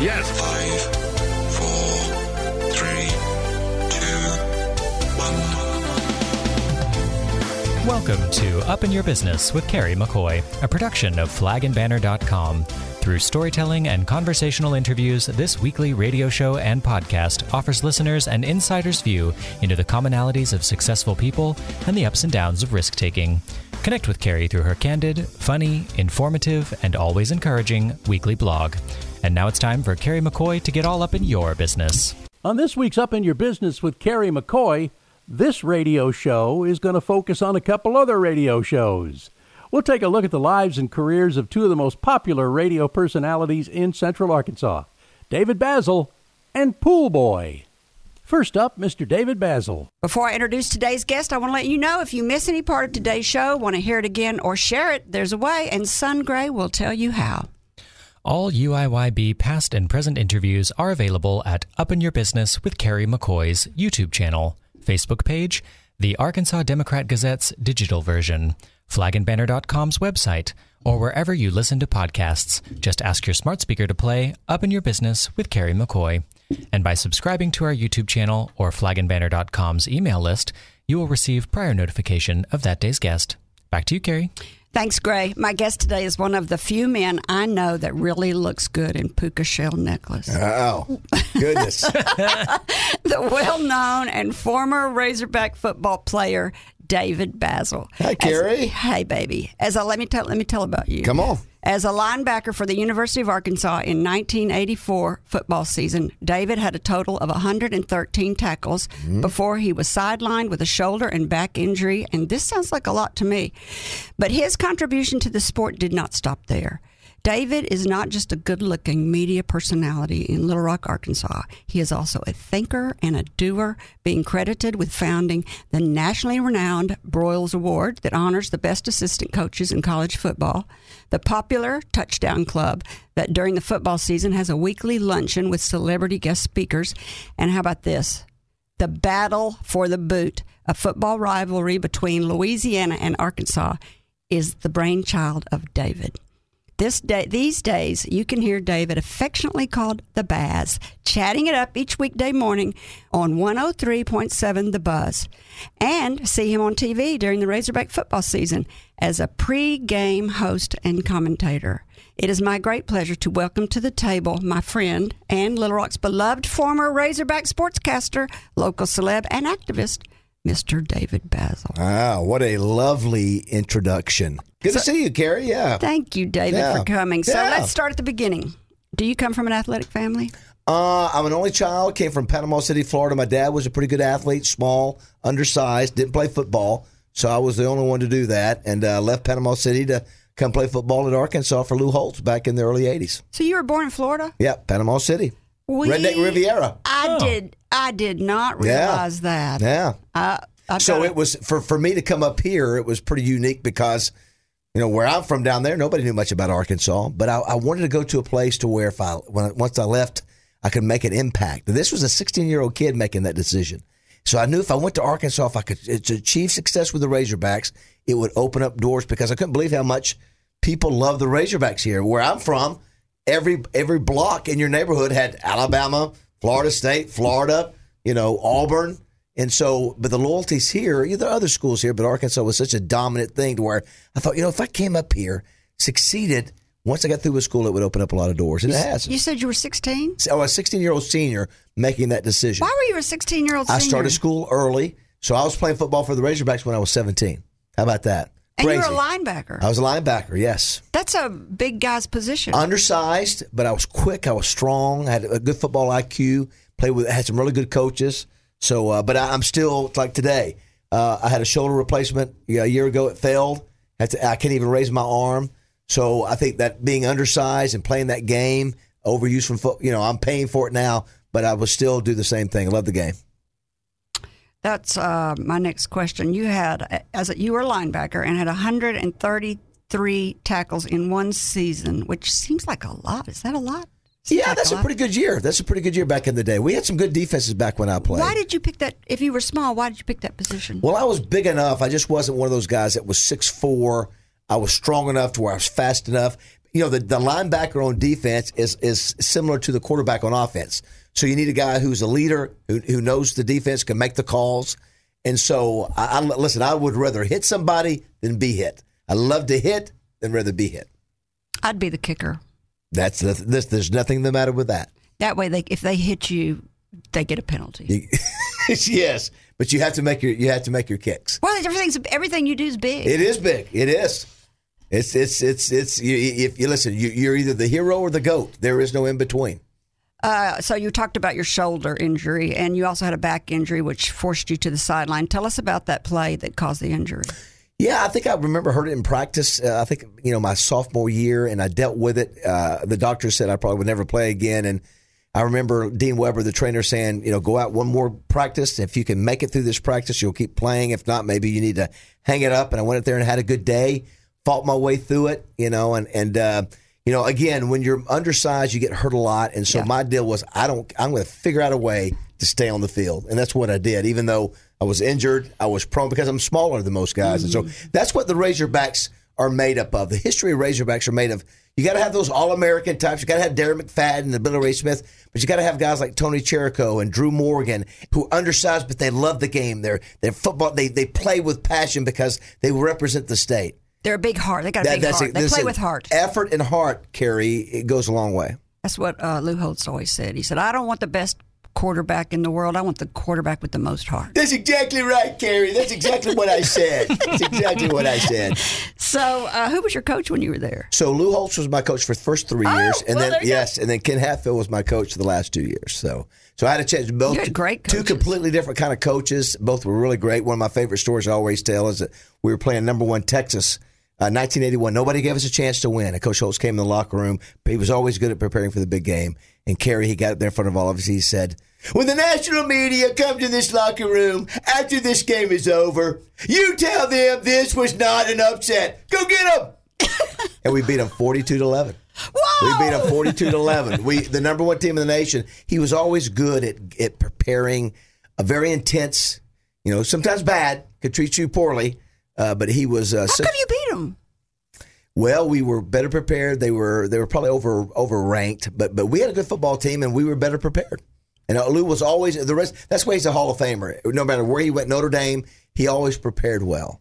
Yes. Five, four, three, two, one. Welcome to Up in Your Business with Kerry McCoy, a production of flagandbanner.com. Through storytelling and conversational interviews, this weekly radio show and podcast offers listeners an insider's view into the commonalities of successful people and the ups and downs of risk taking. Connect with Kerry through her candid, funny, informative, and always encouraging weekly blog. And now it's time for Kerry McCoy to get all up in your business. On this week's Up in Your Business with Kerry McCoy, this radio show is going to focus on a couple other radio shows. We'll take a look at the lives and careers of two of the most popular radio personalities in Central Arkansas David Bazzel and Pool Boy. First up, Mr. David Bazzel. Before I introduce today's guest, I want to let you know if you miss any part of today's show, want to hear it again, or share it, there's a way, and Sun Gray will tell you how. All UIYB past and present interviews are available at Up in Your Business with Kerry McCoy's YouTube channel, Facebook page, the Arkansas Democrat Gazette's digital version, flagandbanner.com's website, or wherever you listen to podcasts. Just ask your smart speaker to play Up in Your Business with Kerry McCoy. And by subscribing to our YouTube channel or flagandbanner.com's email list, you will receive prior notification of that day's guest. Back to you, Kerry. Thanks, Gray. My guest today is one of the few men I know that really looks good in puka shell necklace. Oh, goodness. the well known and former Razorback football player, David Bazzel. Hi, Kerry. As, hey, baby. As I, let me tell let me tell about you. Come on. As a linebacker for the University of Arkansas in 1984 football season, David had a total of 113 tackles Mm-hmm. before he was sidelined with a shoulder and back injury, and this sounds like a lot to me. But his contribution to the sport did not stop there. David is not just a good looking media personality in Little Rock, Arkansas. He is also a thinker and a doer, being credited with founding the nationally renowned Broyles Award that honors the best assistant coaches in college football, the popular Touchdown Club that during the football season has a weekly luncheon with celebrity guest speakers, and how about this? The Battle for the Boot, a football rivalry between Louisiana and Arkansas, is the brainchild of David. This day, these days, you can hear David affectionately called the Baz, chatting it up each weekday morning on 103.7 The Buzz, and see him on TV during the Razorback football season as a pre-game host and commentator. It is my great pleasure to welcome to the table my friend and Little Rock's beloved former Razorback sportscaster, local celeb, and activist, Mr. David Bazzel. Wow, what a lovely introduction. Good to see you, Kerry. Yeah. Thank you, David, Yeah. for coming. So Yeah. let's start at the beginning. Do you come from an athletic family? Uh, I'm an only child, came from Panama City, Florida. My dad was a pretty good athlete, small, undersized, didn't play football. So I was the only one to do that and uh, left Panama City to come play football at Arkansas for Lou Holtz back in the early 80s. So you were born in Florida? Yep, Panama City. We- Redneck Riviera. I did. I did not realize that. Yeah. Uh, I've So it was for for me to come up here. It was pretty unique because, you know, where I'm from down there, nobody knew much about Arkansas. But I, I wanted to go to a place to where if I when once I left, I could make an impact. This was a 16 year old kid making that decision. So I knew if I went to Arkansas, if I could to achieve success with the Razorbacks, it would open up doors because I couldn't believe how much people love the Razorbacks here. Where I'm from, every every block in your neighborhood had Alabama, Florida State, Florida, you know, Auburn. And so, but the loyalties here, yeah, there are other schools here, but Arkansas was such a dominant thing to where I thought, you know, if I came up here, succeeded, once I got through with school, it would open up a lot of doors. And it has. You said you were 16? So I was a 16 year old senior making that decision. Why were you a 16 year old I started school early. So I was playing football for the Razorbacks when I was 17. How about that? And you were a linebacker. I was a linebacker, yes. That's a big guy's position. Undersized, but I was quick. I was strong. I had a good football IQ. Played with, had some really good coaches. So, uh, but I, I'm still like today. Uh, I had a shoulder replacement yeah, a year ago. It failed. To, I can't even raise my arm. So I think that being undersized and playing that game, overuse from foot, you know, I'm paying for it now. But I will still do the same thing. I love the game. That's uh, my next question. You had, as a, you were a linebacker and had 133 tackles in one season, which seems like a lot. Is that a lot? Seems Yeah, like that's a lot. pretty good year. That's a pretty good year back in the day. We had some good defenses back when I played. Why did you pick that? If you were small, why did you pick that position? Well, I was big enough. I just wasn't one of those guys that was six four. I was strong enough to where I was fast enough. you know, the, the linebacker on defense is is similar to the quarterback on offense. So you need a guy who's a leader, who, who knows the defense, can make the calls. And so, I, I listen. I would rather hit somebody than be hit. I love to hit than rather be hit. I'd be the kicker. That's the, this. There's nothing the matter with that. That way, they if they hit you, they get a penalty. yes, but you have to make your you have to make your kicks. Well, everything's everything you do is big. It is big. It is. It's it's it's it's. You, if you listen, you, you're either the hero or the goat. There is no in between. Uh, so you talked about your shoulder injury, and you also had a back injury, which forced you to the sideline. Tell us about that play that caused the injury. Yeah, I think I remember heard it in practice. Uh, I think you know my sophomore year, and I dealt with it. Uh, the doctor said I probably would never play again, and I remember Dean Weber, the trainer, saying, you know, go out one more practice. If you can make it through this practice, you'll keep playing. If not, maybe you need to hang it up. And I went out there and had a good day, fought my way through it, you know, and and uh, you know, again, when you're undersized, you get hurt a lot. And so Yeah. my deal was, I don't, I'm going to figure out a way to stay on the field, and that's what I did. Even though I was injured, I was prone because I'm smaller than most guys, and so mm. that's what the Razorbacks are made up of. The history of Razorbacks are made of. You got to have those All American types. You got to have Darren McFadden and Billy Ray Smith, but you got to have guys like Tony Cherico and Drew Morgan who are undersized, but they love the game. They're they're football. They they play with passion because they represent the state. They're a big heart. They got a big heart. They play with heart. Effort and heart, Kerry, it goes a long way. That's what uh, Lou Holtz always said. He said, "I don't want the best quarterback in the world. I want the quarterback with the most heart." That's exactly right, Kerry. That's exactly what I said. That's exactly what I said. So, uh, who was your coach when you were there? So Lou Holtz was my coach for the first three Oh, years, and well, then you go. yes, and then Ken Hatfield was my coach for the last two years. So, so I had a chance. Both You had great two completely different kind of coaches. Both were really great. One of my favorite stories I always tell is that we were playing number one Texas. Uh, 1981. Nobody gave us a chance to win. And Coach Holtz came in the locker room. But he was always good at preparing for the big game. And Kerry, he got up there in front of all of us. He said, "When the national media come to this locker room after this game is over, you tell them this was not an upset. Go get them." and we beat them 42 to 11. We beat them 42 to 11. We the number one team in the nation. He was always good at at preparing a very intense, you know, sometimes bad, could treat you poorly, uh, but he was uh, How such, come you beat him? well, we were better prepared. They were they were probably over overranked, but but we had a good football team and we were better prepared. And uh, Lou was always the rest. That's why he's a Hall of Famer. No matter where he went, Notre Dame, he always prepared well.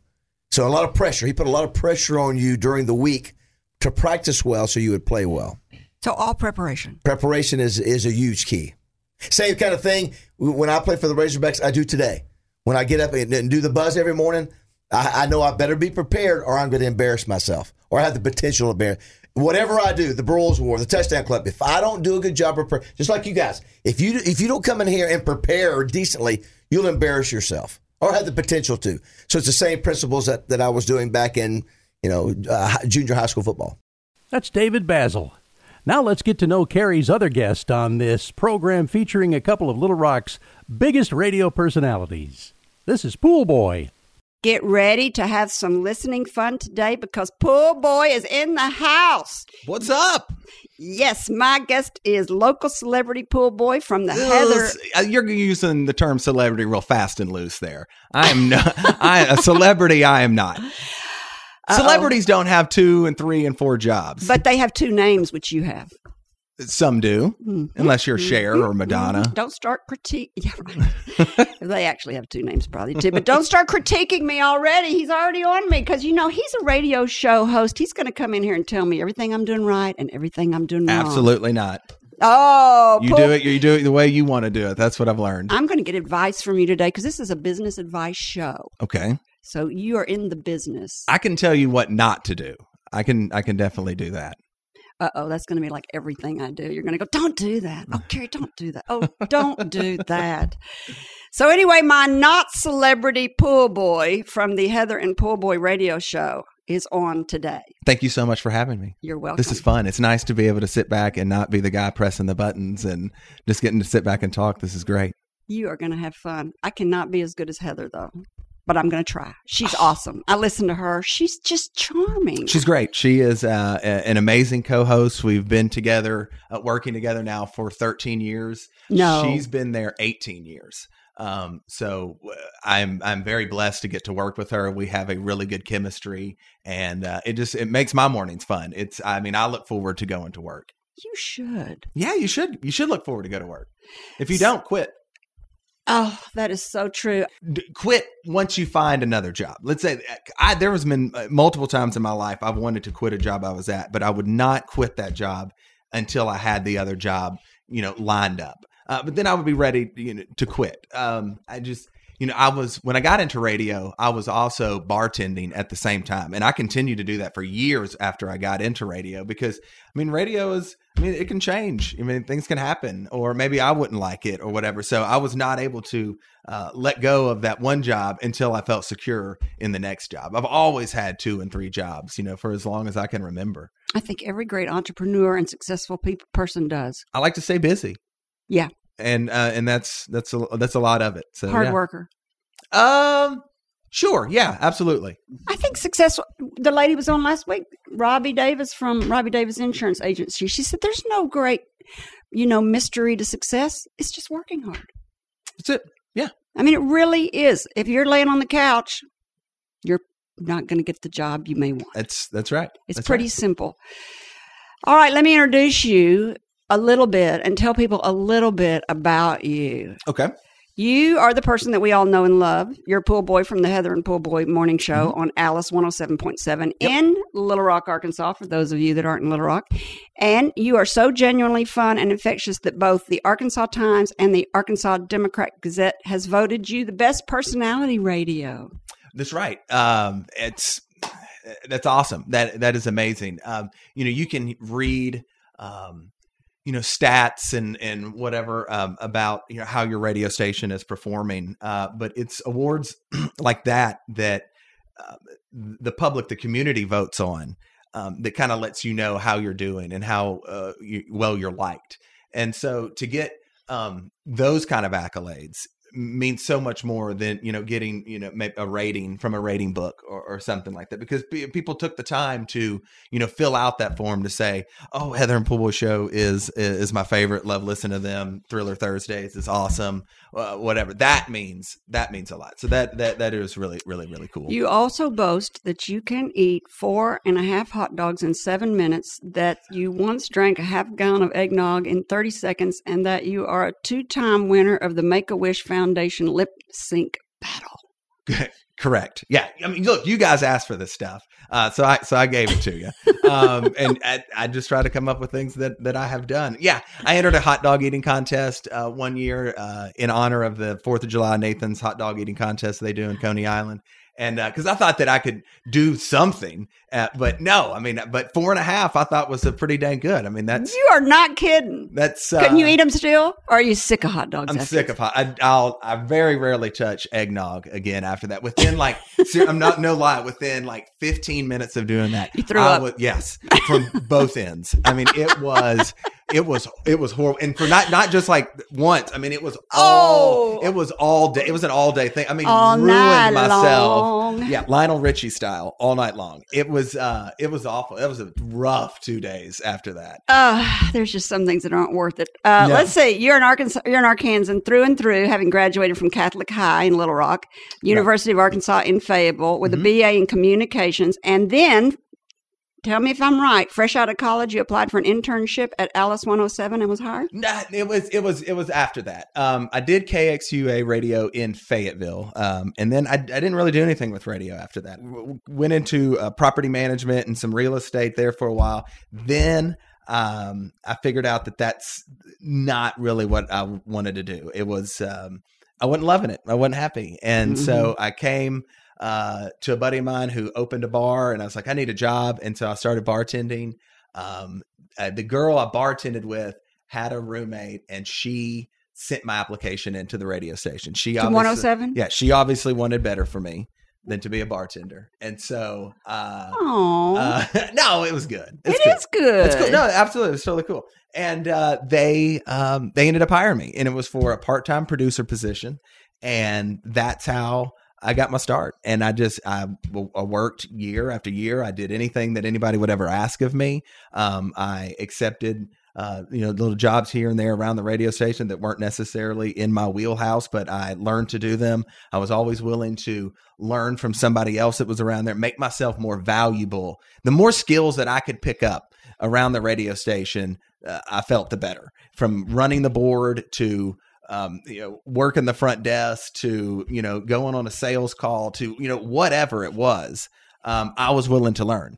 So a lot of pressure. He put a lot of pressure on you during the week to practice well, so you would play well. So all preparation. Preparation is is a huge key. Same kind of thing when I play for the Razorbacks. I do today. When I get up and, and do the buzz every morning, I, I know I better be prepared, or I'm going to embarrass myself, or I have the potential to embarrass. Whatever I do, the Broyles Award, the Touchdown Club. If I don't do a good job of preparing, just like you guys, if you if you don't come in here and prepare decently, you'll embarrass yourself, or have the potential to. So it's the same principles that, that I was doing back in you know uh, junior high school football. That's David Bazzel. Now let's get to know Kerry's other guest on this program featuring a couple of Little Rock's biggest radio personalities. This is Pool Boy. Get ready to have some listening fun today because Pool Boy is in the house. What's up? Yes, my guest is local celebrity Pool Boy from the Heather. Uh, You're using the term celebrity real fast and loose there. I am not. I a celebrity. I am not. Celebrities don't have two and three and four jobs. But they have two names, which you have. Some do, mm-hmm. unless you're Cher or mm-hmm. Madonna. Don't start critique. Yeah, right. they actually have two names, probably too. But don't start critiquing me already. He's already on me because you know he's a radio show host. He's going to come in here and tell me everything I'm doing right and everything I'm doing wrong. Absolutely not. Oh, You Pool- do it. You do it the way you want to do it. That's what I've learned. I'm going to get advice from you today because this is a business advice show. Okay. So you are in the business. I can tell you what not to do. I can. I can definitely do that. Uh oh, that's going to be like everything I do. You're going to go, don't do that. Oh, Kerry, don't do that. Oh, don't do that. So, anyway, my not celebrity pool boy from the Heather and Pool Boy radio show is on today. Thank you so much for having me. You're welcome. This is fun. It's nice to be able to sit back and not be the guy pressing the buttons and just getting to sit back and talk. This is great. You are going to have fun. I cannot be as good as Heather, though, but I'm going to try. She's awesome. I listen to her. She's just charming. She's great. She is uh, a- an amazing co-host. We've been together, uh, working together now for 13 years. No. she's been there 18 years. Um, so w- I'm I'm very blessed to get to work with her. We have a really good chemistry, and uh, it just it makes my mornings fun. It's I mean I look forward to going to work. You should. Yeah, you should you should look forward to go to work. If you don't, quit. Oh, that is so true. D- quit once you find another job. Let's say I there was been uh, multiple times in my life I've wanted to quit a job I was at, but I would not quit that job until I had the other job, you know, lined up. Uh, but then I would be ready, you know, to quit. Um, I just, you know, I was when I got into radio, I was also bartending at the same time, and I continued to do that for years after I got into radio because I mean, radio is, I mean, it can change. I mean, things can happen, or maybe I wouldn't like it or whatever. So I was not able to uh, let go of that one job until I felt secure in the next job. I've always had two and three jobs, you know, for as long as I can remember. I think every great entrepreneur and successful peop person does. I like to stay busy. Yeah. And uh, and that's that's a that's a lot of it. So Hard yeah. worker. Um, sure, yeah, absolutely. I think successful. The lady was on last week, Robbie Davis from Robbie Davis Insurance Agency. She said, "There's no great, you know, mystery to success. It's just working hard." That's it. Yeah, I mean, it really is. If you're laying on the couch, you're not going to get the job you may want. that's that's right. It's That's pretty right. simple. All right, let me introduce you a little bit and tell people a little bit about you. okay. You are the person that we all know and love. You're a pool boy from the Heather and Pool Boy morning show Mm-hmm. on Alice 107.7 in Little Rock, Arkansas, for those of you that aren't in Little Rock. And you are so genuinely fun and infectious that both the Arkansas Times and the Arkansas Democrat Gazette has voted you the best personality radio. That's right. Um, it's that's awesome. That that is amazing. Um, you know, you can read, um, you know, stats and and whatever um, about you know how your radio station is performing. Uh, but it's awards like that that uh, the public, the community votes on. Um, that kind of lets you know how you're doing and how uh, you, well you're liked. And so to get um, those kind of accolades means so much more than you know getting you know a rating from a rating book or, or something like that because pe- people took the time to you know fill out that form to say oh heather and pool boy show is is my favorite. Love listen to them. Thriller thursdays is awesome. Uh, whatever. That means that means a lot. So that that that is really really really cool. You also boast that you can eat four and a half hot dogs in seven minutes, that you once drank a half gallon of eggnog in 30 seconds, and that you are a two time winner of the Make a Wish Foundation lip sync battle. Correct. Yeah. I mean, look, you guys asked for this stuff, uh, so I so I gave it to you, um, and I, I just try to come up with things that that I have done. Yeah, I entered a hot dog eating contest uh, one year uh, in honor of the Fourth of July Nathan's hot dog eating contest they do in Coney Island, and because I thought that I could do something, uh, but no, I mean, but four and a half I thought was a pretty dang good. I mean, that's You are not kidding. that's uh, Couldn't you eat them still? Or are you sick of hot dogs? I'm sick of hot. I, I'll I very rarely touch eggnog again after that. Within like, I'm not no lie. Within like 15 minutes of doing that, You threw I up. was- yes, from both ends. I mean, it was it was it was horrible, and for not not just like once. I mean, it was all Oh. it was all day. It was an all day thing. I mean, All ruined myself. long. Yeah, Lionel Richie style, all night long. It was uh it was awful. It was a rough two days after that. Uh, there's just some things that aren't worth it. Uh, No. Let's say You're an Arkansas. You're an Arkansan through and through, having graduated from Catholic High in Little Rock, University of Arkansas in Fayetteville, with Mm-hmm. a BA in Communications, and then. Tell me if I'm right. Fresh out of college, you applied for an internship at Alice 107 and was hired. Nah, it was it was it was after that. Um, I did KXUA radio in Fayetteville, um, and then I, I didn't really do anything with radio after that. W- went into uh, property management and some real estate there for a while. Then um, I figured out that that's not really what I wanted to do. It was um, I wasn't loving it. I wasn't happy, and so I came uh, to a buddy of mine who opened a bar, and I was like, I need a job, and so I started bartending. Um, uh, the girl I bartended with had a roommate, and she sent my application into the radio station. She To obviously, 107? yeah, she obviously wanted better for me than to be a bartender, and so uh, Oh, uh, no, it was good. it It's good. is good. It's cool. No, absolutely, it was totally cool. And uh, they um, they ended up hiring me, and it was for a part time producer position, and that's how I got my start. And I just I, I worked year after year. I did anything that anybody would ever ask of me. Um, I accepted uh, you know, little jobs here and there around the radio station that weren't necessarily in my wheelhouse, but I learned to do them. I was always willing to learn from somebody else that was around there, make myself more valuable. The more skills that I could pick up around the radio station, uh, I felt the better. From running the board to um, you know, working the front desk to you know going on a sales call to you know whatever it was, um, I was willing to learn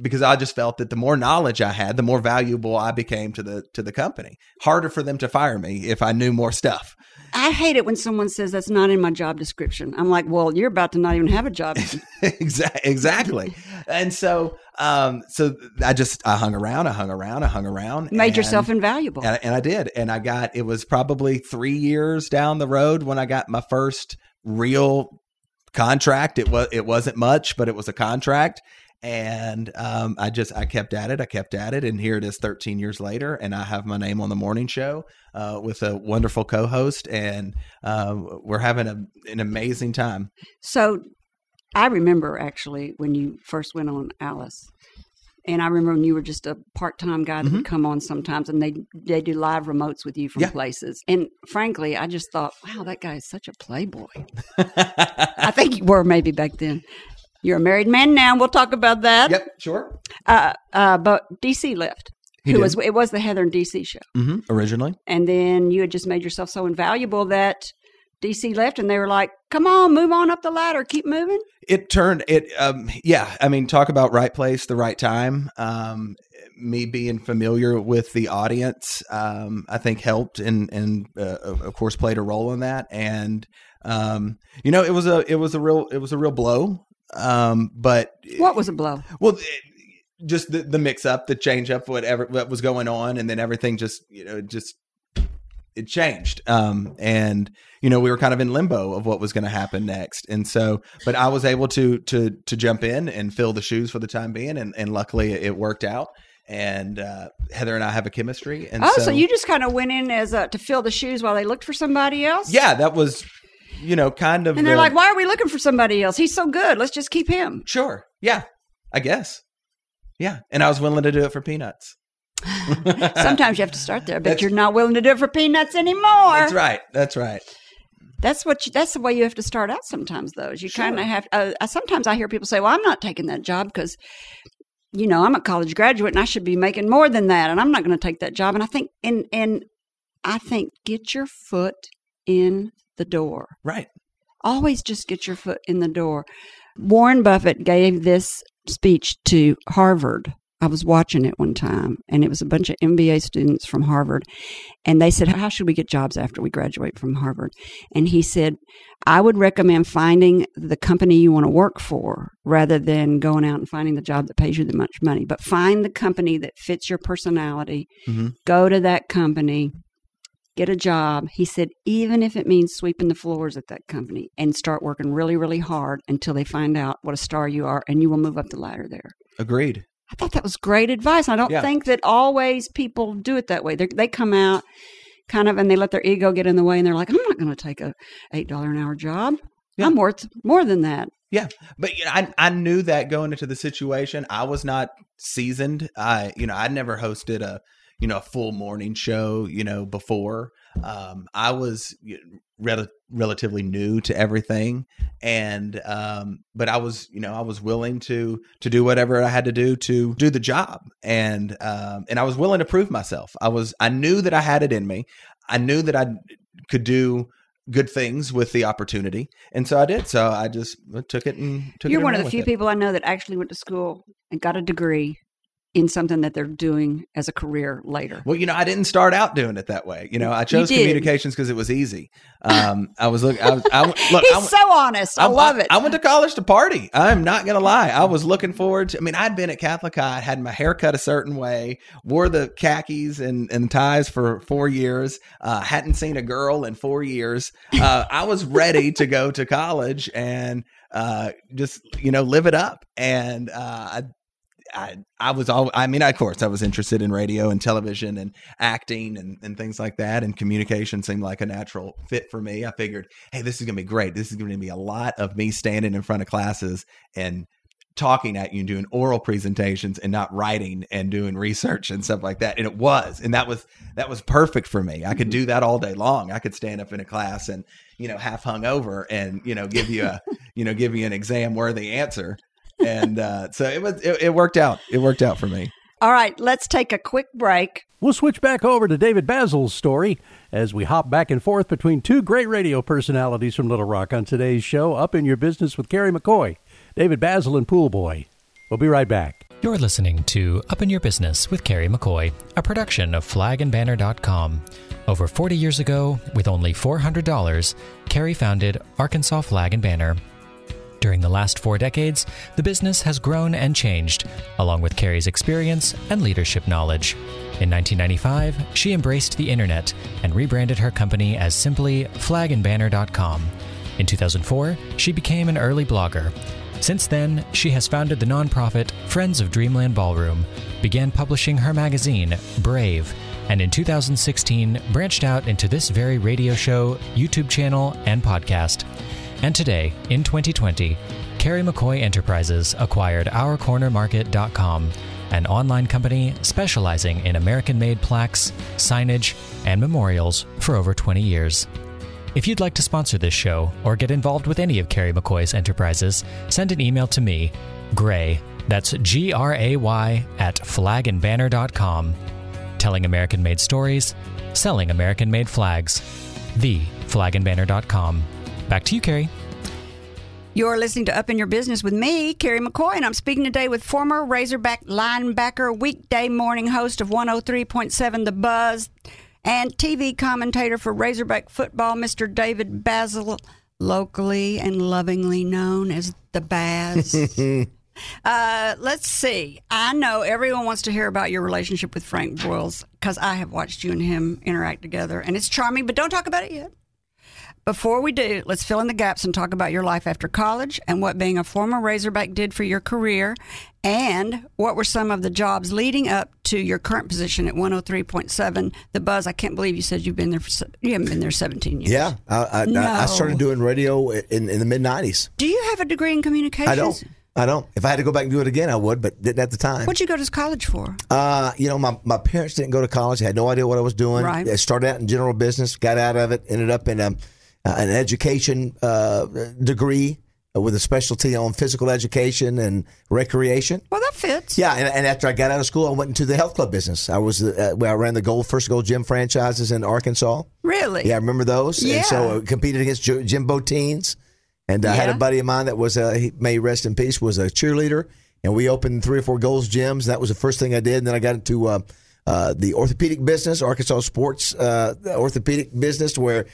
because I just felt that the more knowledge I had, the more valuable I became to the to the company. Harder for them to fire me if I knew more stuff. I hate it when someone says that's not in my job description. I'm like, well, you're about to not even have a job. exactly, exactly. And so, um, so I just I hung around, I hung around, I hung around, Made and- yourself invaluable. and, and I did, and I got. It was probably three years down the road when I got my first real contract. It was it wasn't much, but it was a contract, and um, I just I kept at it. I kept at it, and here it is, 13 years later, and I have my name on the morning show uh, with a wonderful co-host, and uh, we're having a, an amazing time. So I remember actually when you first went on Alice. And I remember when you were just a part-time guy that would come on sometimes, and they they do live remotes with you from Mm-hmm. Yeah. places. And frankly, I just thought, wow, that guy is such a playboy. I think you were maybe back then. You're a married man now. We'll talk about that. Yep, sure. Uh, uh, but DC left. He who did. was it was the Heather and DC show, hmm Originally, and then you had just made yourself so invaluable that DC left, and they were like, "Come on, move on up the ladder, keep moving." it turned it um yeah i mean talk about right place the right time um me being familiar with the audience um i think helped and and uh, of course played a role in that and um you know it was a it was a real it was a real blow um but What was a blow? well it- just the, the mix up the change up whatever what was going on and then everything just you know just it changed um and you know we were kind of in limbo of what was going to happen next and so but i was able to to to jump in and fill the shoes for the time being and and luckily it worked out and uh heather and i have a chemistry and Oh, so, you just kind of went in as a, to fill the shoes while they looked for somebody else. yeah that was you know kind of and they're the- like, "Why are we looking for somebody else? He's so good. Let's just keep him." sure yeah i guess yeah and i was willing to do it for peanuts Sometimes you have to start there, but That's- you're not willing to do it for peanuts anymore. that's right that's right That's what you, that's the way you have to start out sometimes though. Is you Sure. kind of have uh, sometimes I hear people say, "Well, I'm not taking that job because you know, I'm a college graduate and I should be making more than that and I'm not going to take that job." And I think and and I think get your foot in the door. right Always just get your foot in the door. Warren Buffett gave this speech to Harvard. I was watching it one time, and it was a bunch of MBA students from Harvard. And they said, How should we get jobs after we graduate from Harvard? And he said, I would recommend finding the company you want to work for rather than going out and finding the job that pays you the much money. But find the company that fits your personality. Mhm. Go to that company, get a job. He said, even if it means sweeping the floors at that company and start working really, really hard until they find out what a star you are and you will move up the ladder there. agreed I thought that was great advice. I don't Yeah. think that always people do it that way. They they come out kind of and they let their ego get in the way and they're like, I'm not going to take a eight dollar an hour job. Yeah. I'm worth more than that. Yeah, but you know, I I knew that going into the situation, I was not seasoned. I you know I'd never hosted a you know a full morning show you know before. Um, I was rel- relatively new to everything, and um, but I was you know I was willing to to do whatever I had to do to do the job, and um, and I was willing to prove myself. I was I knew that I had it in me. I knew that I could do good things with the opportunity, and so I did. So I just took it and took. You're it and one of the few it. people I know that actually went to school and got a degree in something that they're doing as a career later. Well, you know, I didn't start out doing it that way. You know, I chose communications because it was easy. Um, I was looking. I was, I, look, He's I, so honest. I, love it. I went to college to party. I'm not gonna lie. I was looking forward to. I mean, I'd been at Catholic High, had my hair cut a certain way, wore the khakis and, and ties for four years. Uh, hadn't seen a girl in four years. Uh, I was ready to go to college and uh, just you know live it up. And uh, I I I was all I mean, of course, I was interested in radio and television and acting and, and things like that. And communication seemed like a natural fit for me. I figured, hey, this is gonna be great. This is gonna be a lot of me standing in front of classes and talking at you and doing oral presentations and not writing and doing research and stuff like that and it was and that was that was perfect for me i could mm-hmm. do that all day long i could stand up in a class and you know half hung over and you know give you a you know give you an exam worthy answer and uh so it was it, it worked out it worked out for me All right, let's take a quick break. We'll switch back over to David Bazzel's story as we hop back and forth between two great radio personalities from Little Rock on today's show, Up in Your Business with Kerry McCoy, David Bazzel and Pool Boy. We'll be right back. You're listening to Up in Your Business with Kerry McCoy, a production of flagandbanner.com. Over 40 years ago, with only $400, Kerry founded Arkansas Flag and Banner. During the last four decades, the business has grown and changed, along with Kerry's experience and leadership knowledge. In 1995, she embraced the internet and rebranded her company as simply flagandbanner.com. In 2004, she became an early blogger. Since then, she has founded the nonprofit Friends of Dreamland Ballroom, began publishing her magazine, Brave, and in 2016 branched out into this very radio show, YouTube channel, and podcast. And today, in 2020, Kerry McCoy Enterprises acquired OurCornerMarket.com, an online company specializing in American made plaques, signage, and memorials for over 20 years. If you'd like to sponsor this show or get involved with any of Kerry McCoy's enterprises, send an email to me, Gray, that's G R A Y, at flagandbanner.com. Telling American made stories, selling American made flags. The flagandbanner.com. Back to you, Kerry. You're listening to Up in Your Business with me, Kerry McCoy, and I'm speaking today with former Razorback linebacker, weekday morning host of 103.7 The Buzz, and TV commentator for Razorback football, Mr. David Bazzel, locally and lovingly known as the Baz. uh, let's see. I know everyone wants to hear about your relationship with Frank Broyles because I have watched you and him interact together, and it's charming, but don't talk about it yet. Before we do, let's fill in the gaps and talk about your life after college and what being a former Razorback did for your career and what were some of the jobs leading up to your current position at 103.7 The Buzz. I can't believe you said you've been there for you haven't been there 17 years. Yeah, I, I, I started doing radio in, in the mid '90s. Do you have a degree in communications? I don't. I don't. If I had to go back and do it again, I would, but didn't at the time. What'd you go to college for? Uh, you know, my, my parents didn't go to college. I had no idea what I was doing. Right. I started out in general business, got out of it, ended up in a, uh, an education uh, degree with a specialty on physical education and recreation. Well, that fits. Yeah, and, and after I got out of school, I went into the health club business. I was uh, I ran the gold first gold gym franchises in Arkansas. Really? Yeah, I remember those. Yeah. And so I competed against Jim Boteens. And I had a buddy of mine that was, uh, he may rest in peace, was a cheerleader. And we opened three or four Gold's Gyms. That was the first thing I did. And then I got into uh, uh, the orthopedic business, Arkansas sports uh, orthopedic business, where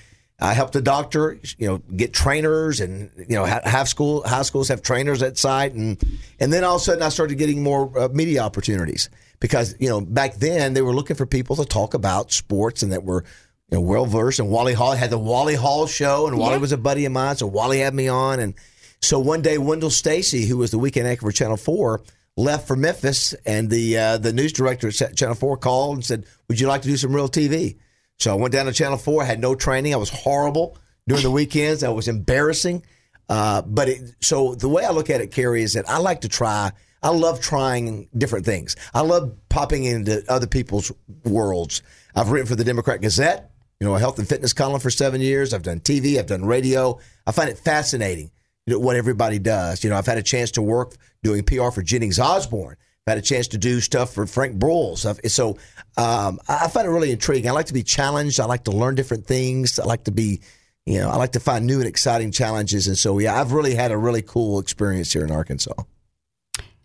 I helped the doctor, you know, get trainers and, you know, ha- have school, high schools have trainers at site. And, and then all of a sudden I started getting more uh, media opportunities because, you know, back then they were looking for people to talk about sports and that were, you know, well versed. And Wally Hall had the Wally Hall show, and Wally Yeah. was a buddy of mine, so Wally had me on. And so one day, Wendell Stacy, who was the weekend anchor for Channel Four, left for Memphis, and the uh, the news director at Channel Four called and said, "Would you like to do some real TV?" So I went down to Channel Four. I had no training. I was horrible during the weekends. I was embarrassing. Uh, but it, so the way I look at it, Kerry, is that I like to try. I love trying different things. I love popping into other people's worlds. I've written for the Democrat Gazette, you know, a health and fitness column for seven years. I've done TV. I've done radio. I find it fascinating, you know, what everybody does. You know, I've had a chance to work doing PR for Jennings Osborne. I've had a chance to do stuff for Frank Broyles. So um, I I find it really intriguing. I like to be challenged. I like to learn different things. I like to be, you know, I like to find new and exciting challenges. And so, yeah, I've really had a really cool experience here in Arkansas.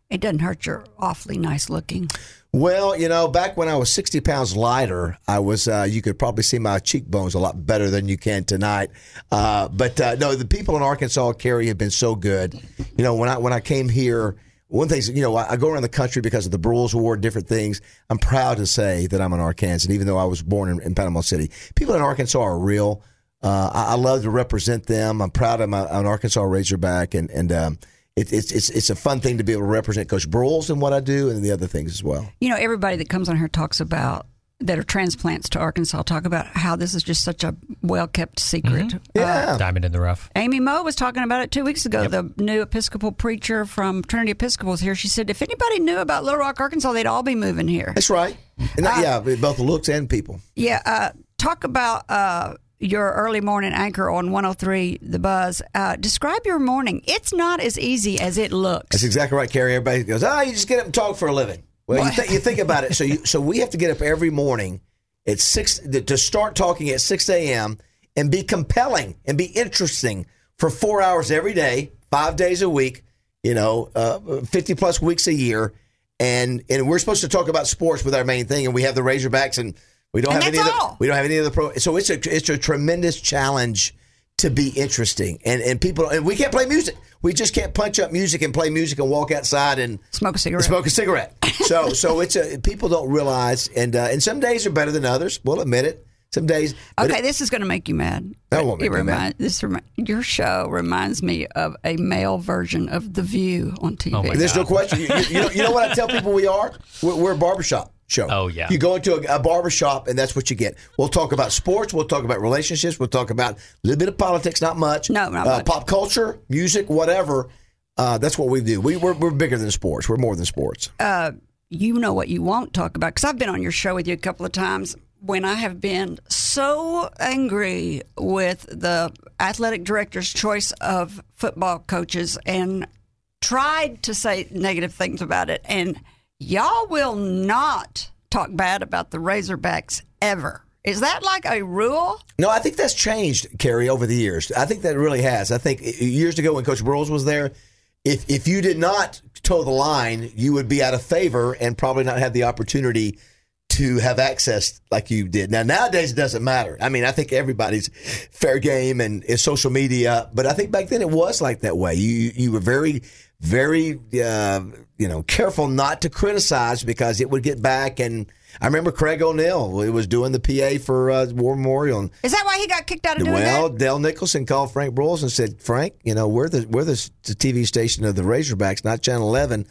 It doesn't hurt you're awfully nice looking. Well, you know, back when I was 60 pounds lighter, I was, uh, you could probably see my cheekbones a lot better than you can tonight. Uh, but uh, no, the people in Arkansas, Kerry, have been so good. You know, when I, when I came here, one thing, you know, I, go around the country because of the Broyles Award, different things. I'm proud to say that I'm an Arkansan, even though I was born in, in Panama City. People in Arkansas are real. Uh, I, I love to represent them. I'm proud of my, an Arkansas Razorback, and and um, it, it's it's it's a fun thing to be able to represent Coach Brules and what I do, and the other things as well. You know, everybody that comes on here talks about that are transplants to Arkansas talk about how this is just such a well kept secret. Yeah. Diamond in the rough. Amy Moe was talking about it two weeks ago. The new Episcopal preacher from Trinity Episcopal is here. She said if anybody knew about Little Rock, Arkansas, they'd all be moving here. That's right. And that- yeah, both looks and people. Yeah, uh, talk about uh, your early morning anchor on 103 The Buzz. Uh, describe your morning. It's not as easy as it looks. That's exactly right, Kerry. Everybody goes, "Ah, you just get up and talk for a living." Well, you, th- you think about it. So, you, so we have to get up every morning at six to start talking at six a.m. and be compelling and be interesting for four hours every day, five days a week. You know, uh, fifty plus weeks a year, and and we're supposed to talk about sports with our main thing, and we have the Razorbacks, and we don't And have any that's of the, all. we don't have any of the pro. So it's a it's a tremendous challenge to be interesting, and and people and we can't play music. We just can't punch up music and play music and walk outside and Smoke a cigarette. smoke a cigarette. So so it's a people don't realize, and uh, and some days are better than others. We'll admit it. Some days, Okay, it- this is going to make you mad. That won't make It me mad. This remi- your show reminds me of a male version of The View on TV. Oh, my there's no question. You, you- you know, you know what I tell people we are? We're, we're a barbershop show. Oh, yeah. You go into a, a barbershop and that's what you get. We'll talk about sports. We'll talk about relationships. We'll talk about a little bit of politics, not much. No, not uh, much. Pop culture, music, whatever. Uh, that's what we do. We, we're, we're bigger than sports. We're more than sports. you know what you won't talk about because I've been on your show with you a couple of times when I have been so angry with the athletic director's choice of football coaches and tried to say negative things about it. And y'all will not talk bad about the Razorbacks ever. Is that like a rule? No, I think that's changed, Kerry, over the years. I think that really has. I think uh, years ago when Coach Broyles was there, if if you did not toe the line, you would be out of favor and probably not have the opportunity to have access like you did. Now nowadays it doesn't matter. I mean, I think everybody's fair game and it's social media, but I think back then it was like that way. You you were very very uh, you know careful not to criticize because it would get back and I remember Craig O'Neill he was doing the PA for uh, War Memorial and Is that why he got kicked out of doing well, that? Dale Nicholson called Frank Broyles and said, "Frank, you know we're the we're the, the TV station of the Razorbacks, not Channel 11.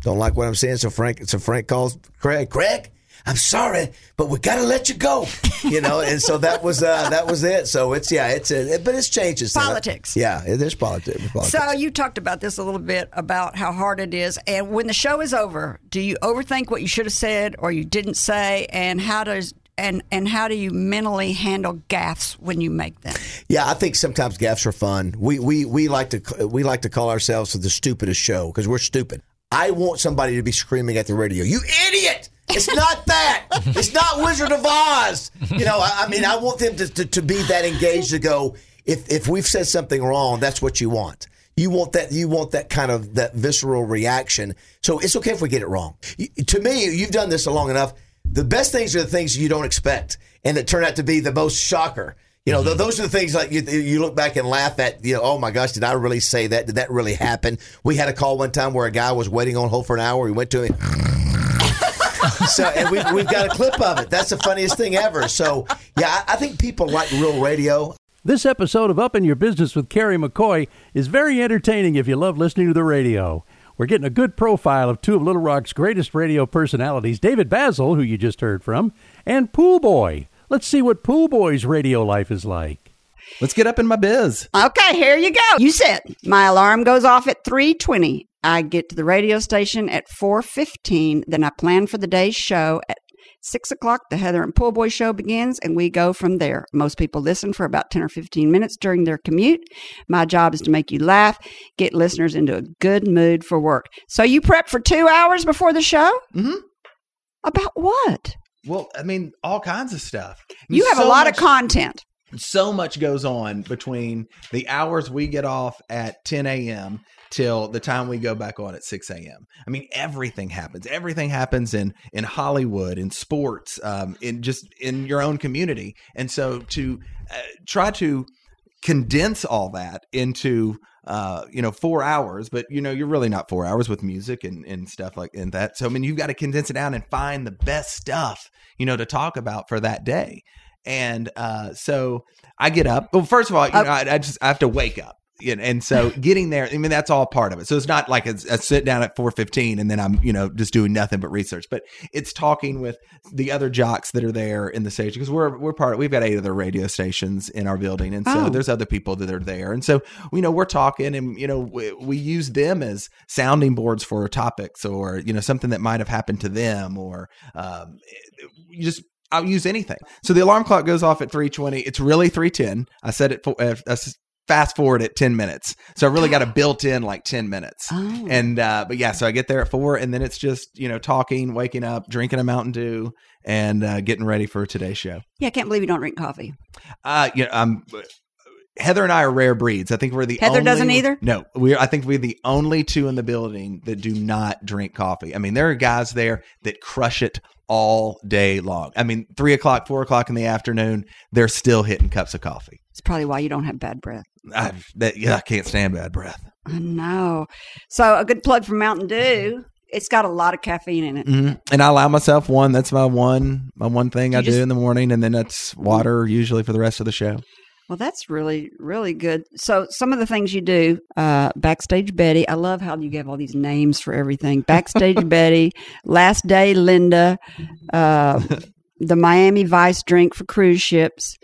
Don't like what I'm saying." So Frank, so Frank calls Craig. Craig, I'm sorry, but we got to let you go. You know, and so that was uh, that was it. So it's yeah, it's a, but it's changes. Politics. Yeah, it is politics. politics. So you talked about this a little bit about how hard it is, and when the show is over, do you overthink what you should have said or you didn't say, and how does and and how do you mentally handle gaffes when you make them? Yeah, I think sometimes gaffes are fun. We we we like to we like to call ourselves the stupidest show because we're stupid. I want somebody to be screaming at the radio, "You idiot!" It's not that. it's not Wizard of Oz. You know, I, I mean, I want them to, to, to be that engaged to go. If if we've said something wrong, that's what you want. You want that. You want that kind of that visceral reaction. So it's okay if we get it wrong. You- To me, you've done this long enough. The best things are the things you don't expect and that turn out to be the most shocker. You know, th- those are the things like you, you look back and laugh at. You know, oh my gosh, did I really say that? Did that really happen? We had a call one time where a guy was waiting on hold for an hour. We went to him. So, and we've, we've got a clip of it. That's the funniest thing ever. So, yeah, I, I think people like real radio. This episode of Up in Your Business with Kerry McCoy is very entertaining if you love listening to the radio. We're getting a good profile of two of Little Rock's greatest radio personalities, David Bazzel, who you just heard from, and Pool Boy. Let's see what Pool Boy's radio life is like. Let's get up in my biz. Okay, here you go. You sit. my alarm goes off at three twenty. I get to the radio station at four fifteen. Then I plan for the day's show at six o'clock. The Heather and Pool Boy show begins, and we go from there. Most people listen for about ten or fifteen minutes during their commute. My job is to make you laugh, get listeners into a good mood for work. So you prep for two hours before the show. Mm-hmm. About what? Well, I mean, all kinds of stuff. You have a lot much- of content. so much goes on between the hours we get off at 10 a.m. till the time we go back on at 6 a.m. I mean, everything happens. Everything happens in in Hollywood, in sports, um, in just in your own community. And so to uh, try to condense all that into uh, you know four hours, but you know you're really not four hours with music and and stuff like and that. So I mean, you've got to condense it down and find the best stuff you know to talk about for that day. And uh, so I get up. Well, first of all, you know, I, I just I have to wake up. You know, and so getting there, I mean, that's all part of it. So it's not like it's a sit down at four fifteen and then I'm, you know, just doing nothing but research. But it's talking with the other jocks that are there in the station because we're we're part. Of, we've got eight other radio stations in our building, and so Oh. there's other people that are there, and so you know we're talking, and you know we, we use them as sounding boards for topics or you know something that might have happened to them or um, you just I'll use anything. So the alarm clock goes off at 3:20. It's really 3:10. I said it for uh, I fast forward at 10 minutes. So I really got a built in like 10 minutes. Oh. And uh but yeah, so I get there at 4 and then it's just, you know, talking, waking up, drinking a Mountain Dew and uh getting ready for today's show. Yeah, I can't believe you don't drink coffee. Uh you know, I'm Heather and I are rare breeds. I think we're the Heather only, doesn't either? No, we. I think we're the only two in the building that do not drink coffee. I mean, there are guys there that crush it all day long. I mean, three o'clock, four o'clock in the afternoon, they're still hitting cups of coffee. It's probably why you don't have bad breath. I, that, yeah, I can't stand bad breath. I know. So a good plug for Mountain Dew. It's got a lot of caffeine in it. hmm And I allow myself one. That's my one, my one thing You I just- do in the morning, and then that's water usually for the rest of the show. Well, that's really, really good. So, some of the things you do, uh, Backstage Betty, I love how you have all these names for everything. Backstage Betty, Last Day Linda, uh, the Miami Vice drink for cruise ships.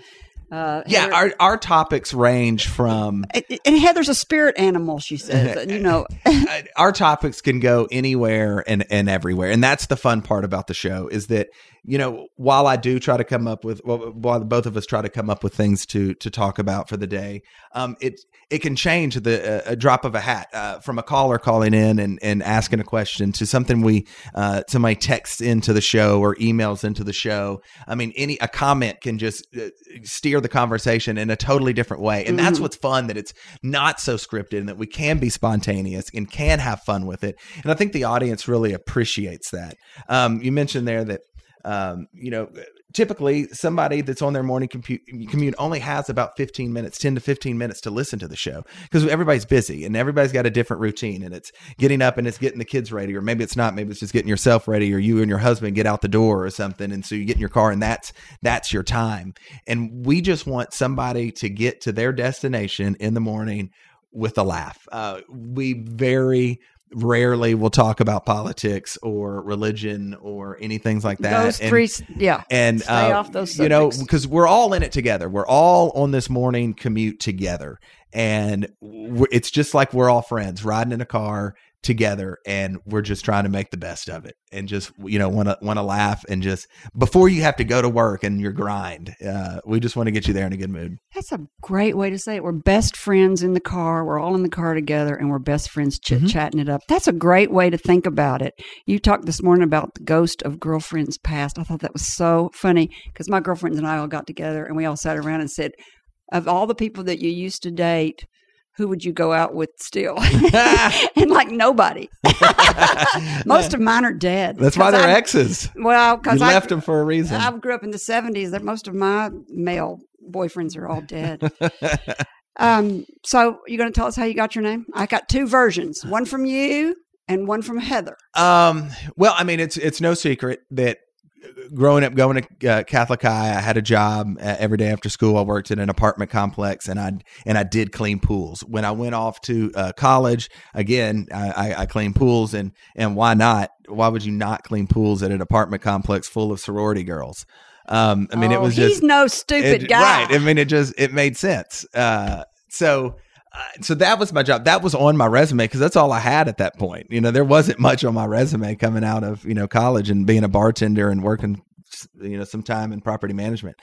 Uh, Yeah, Heather- our our topics range from and- Heather's a spirit animal, she says. You know, our topics can go anywhere and, and everywhere and that's the fun part about the show is that you know while i do try to come up with well, while both of us try to come up with things to to talk about for the day um it it can change the uh, a drop of a hat uh, from a caller calling in and and asking a question to something we uh somebody texts into the show or emails into the show i mean any a comment can just uh, steer the conversation in a totally different way and that's what's fun that it's not so scripted and that we can be spontaneous and can have fun with it. And I think the audience really appreciates that. Um, you mentioned there that, um, you know, typically somebody that's on their morning commute, only has about 15 minutes, 10 to 15 minutes to listen to the show because everybody's busy and everybody's got a different routine and it's getting up and it's getting the kids ready, or maybe it's not, maybe it's just getting yourself ready or you and your husband get out the door or something. And so you get in your car and that's, that's your time. And we just want somebody to get to their destination in the morning with a laugh. Uh, we very rarely will talk about politics or religion or anything like that. those And- three, yeah. and Stay uh, off those you know because we're all in it together we're all on this morning commute together and it's just like we're all friends riding in a car together and we're just trying to make the best of it and just you know want to want to laugh and just before you have to go to work and your grind uh, we just want to get you there in a good mood That's a great way to say it. We're best friends in the car. We're all in the car together and we're best friends chit chatting it up. That's a great way to think about it. You talked this morning about the ghost of girlfriends past. I thought that was so funny because my girlfriends and I all got together and we all sat around and said, of all the people that you used to date, who would you go out with still? and like nobody. Most of mine are dead. that's why they're I- exes Well, because I left them for a reason I grew up in the seventies. That most of my male boyfriends are all dead. um, so you're going to tell us how you got your name? I got two versions: one from you and one from Heather. Um, well, I mean, it's it's no secret that growing up going to uh, Catholic High, I had a job uh, every day after school. I worked in an apartment complex, and I and I did clean pools. When I went off to uh, college, again, I, I, I cleaned pools, and and why not? Why would you not clean pools at an apartment complex full of sorority girls? Um, I mean, it Oh, was he's just no stupid it- guy. right. I mean, it just it made sense. Uh, so. Uh, so that was my job. That was on my resume because that's all I had at that point. You know, there wasn't much on my resume coming out of you know college and being a bartender and working you know some time in property management.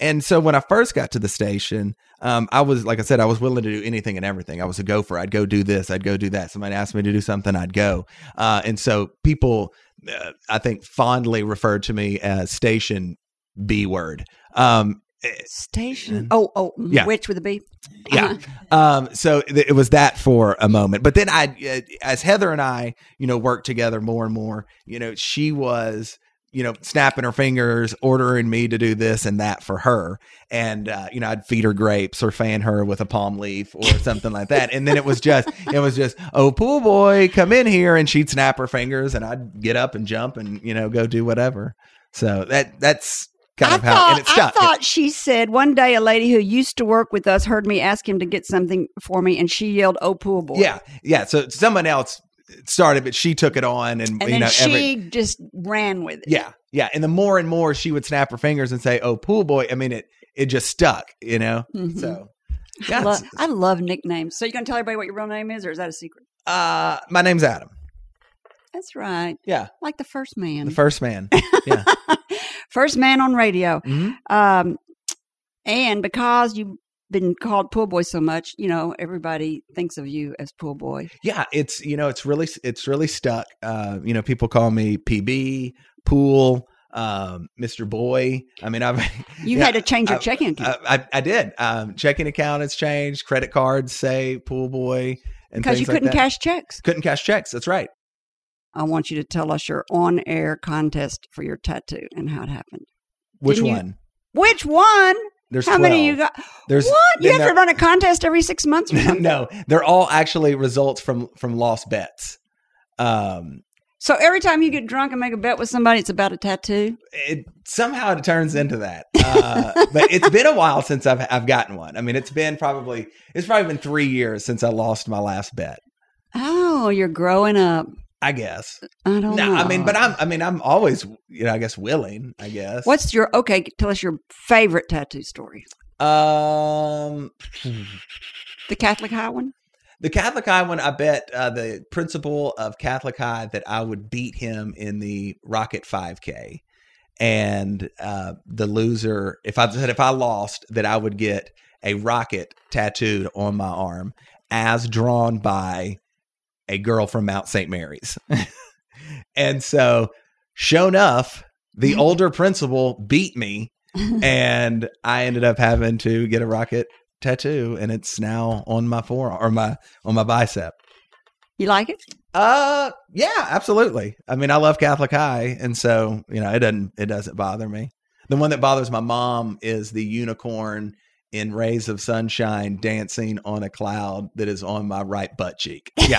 And so when I first got to the station, um, I was like I said, I was willing to do anything and everything. I was a gopher. I'd go do this. I'd go do that. Somebody asked me to do something, I'd go. Uh, and so people, uh, I think, fondly referred to me as station B word. Um, Station. Oh, oh, Yeah. which with a B? yeah. Um, so th- it was that for a moment, but then I, uh, as Heather and I, you know, worked together more and more. You know, she was, you know, snapping her fingers, ordering me to do this and that for her, and uh, you know, I'd feed her grapes or fan her with a palm leaf or something like that. And then it was just, it was just, oh, pool boy, come in here, and she'd snap her fingers, and I'd get up and jump and you know go do whatever. So that that's kind I of how, thought, and it stuck. I thought she said one day a lady who used to work with us heard me ask him to get something for me, and she yelled, "Oh, pool boy!" yeah, yeah. So someone else started, but she took it on, and, and you then know, she every, just ran with it. yeah, yeah. And the more and more she would snap her fingers and say, "Oh, pool boy," I mean, it it just stuck, you know. Mhm. So, I, yeah. love, I love nicknames. So you gonna tell everybody what your real name is, or is that a secret? uh, my name's Adam. That's right, Yeah, like the first man, the first man. first man on radio. Mhm. Um, and because you've been called pool boy so much, you know everybody thinks of you as pool boy. Yeah, it's you know it's really it's really stuck. Uh, you know, people call me PB, Pool, um, Mr. Boy. I mean, I've You Yeah, had to change your I- checking account I, I, I did. Um, checking account has changed. Credit cards say Pool Boy, and because you couldn't that. cash checks. couldn't cash checks. That's right. I want you to tell us your on-air contest for your tattoo and how it happened. Which Didn't you- one? Which one? There's How 12. many you got? There's what? You have to run a contest every six months or something? no, they're all actually results from from lost bets. Um, So every time you get drunk and make a bet with somebody, it's about a tattoo. it somehow it turns into that. Uh, but it's been a while since I've I've gotten one. I mean, it's been probably it's probably been three years since I lost my last bet. Oh, you're growing up. I guess. I don't No, know. I mean, but I'm I mean I'm always you know I guess willing. I guess. What's your okay? Tell us your favorite tattoo story. um The Catholic High one. the Catholic High one? I bet uh, the principal of Catholic High that I would beat him in the Rocket 5K, and uh, the loser if I said if I lost that I would get a rocket tattooed on my arm as drawn by a girl from Mount St. Mary's. and so, sure enough, the older principal beat me, and I ended up having to get a rocket tattoo, and it's now on my forearm or my on my bicep. You like it? Uh, yeah, absolutely. I mean, I love Catholic High, and so you know, it doesn't it doesn't bother me. The one that bothers my mom is the unicorn in rays of sunshine dancing on a cloud that is on my right butt cheek. Yeah,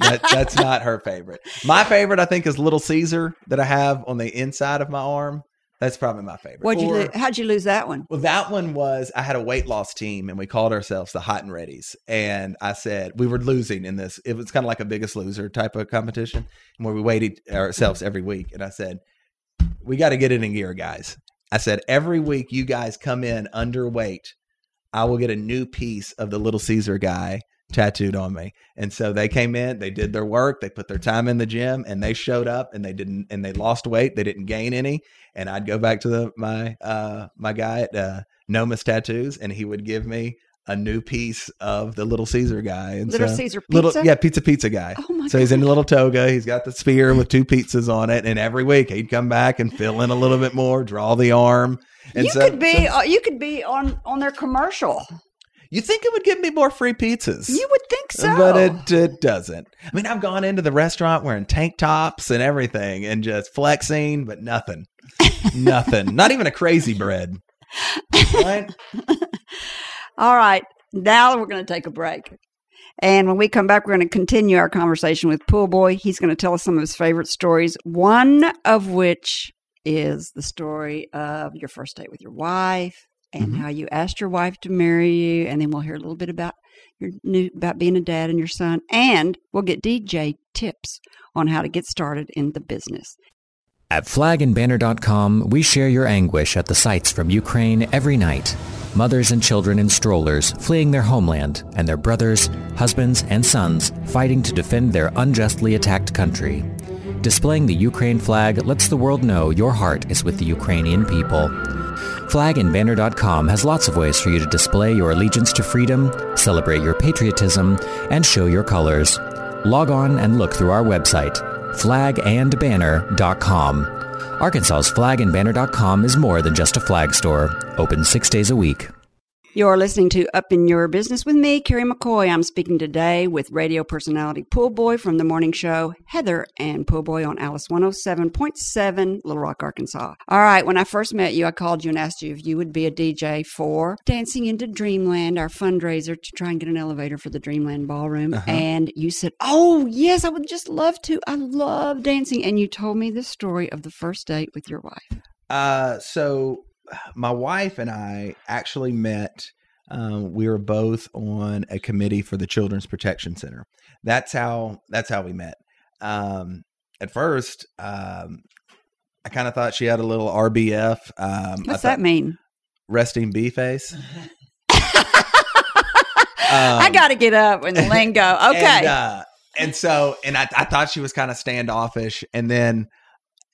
that, that's not her favorite. My favorite, I think, is Little Caesar that I have on the inside of my arm. That's probably my favorite. What'd you? Or- Lo- how'd you lose that one? well, that one was I had a weight loss team and we called ourselves the Hot and Readies. And I said we were losing in this. It was kind of like a biggest loser type of competition where we weighed ourselves every week. And I said, we got to get it in gear, guys. I said, every week you guys come in underweight, I will get a new piece of the Little Caesar guy tattooed on me. And so they came in, they did their work, they put their time in the gym, and they showed up and they didn't and they lost weight. They didn't gain any. And I'd go back to the my uh my guy at uh Nomus Tattoos and he would give me a new piece of the Little Caesar guy. And Little so- Caesar Little pizza? yeah, pizza pizza guy. Oh my So he's in a little toga. He's got the spear with two pizzas on it, and every week he'd come back and fill in a little bit more, draw the arm. And you so, could be. so uh, you could be on on their commercial. you think it would give me more free pizzas? You would think so. But it, it doesn't. I mean, I've gone into the restaurant wearing tank tops and everything and just flexing, but nothing. nothing. Not even a crazy bread. Right? All right. Now we're going to take a break. And when we come back, we're going to continue our conversation with Pool Boy. He's going to tell us some of his favorite stories, one of which is the story of your first date with your wife and Mhm. how you asked your wife to marry you. And then we'll hear a little bit about your new about being a dad and your son. And we'll get DJ tips on how to get started in the business. At flagandbanner.com, we share your anguish at the sights from Ukraine every night. Mothers and children in strollers fleeing their homeland, and their brothers, husbands, and sons fighting to defend their unjustly attacked country. Displaying the Ukraine flag lets the world know your heart is with the Ukrainian people. Flagandbanner.com has lots of ways for you to display your allegiance to freedom, celebrate your patriotism, and show your colors. Log on and look through our website, flagandbanner.com. Arkansas's flagandbanner.com is more than just a flag store, open six days a week. You're listening to Up in Your Business with me, Kerry McCoy. I'm speaking today with radio personality Pool Boy from the morning show, Heather and Pool Boy on Alice 107.7, Little Rock, Arkansas. All right, when I first met you, I called you and asked you if you would be a DJ for Dancing into Dreamland, our fundraiser to try and get an elevator for the Dreamland Ballroom. And you said, Oh, yes, I would just love to. I love dancing. And you told me the story of the first date with your wife. Uh, so my wife and I actually met. Um, we were both on a committee for the Children's Protection Center. That's how. That's how we met. Um, at first, um, I kind of thought she had a little RBF. Um, What's thought- that mean? Resting B face. I got to get up when the lingo. Okay. And, uh, and so, and I, I thought she was kind of standoffish. And then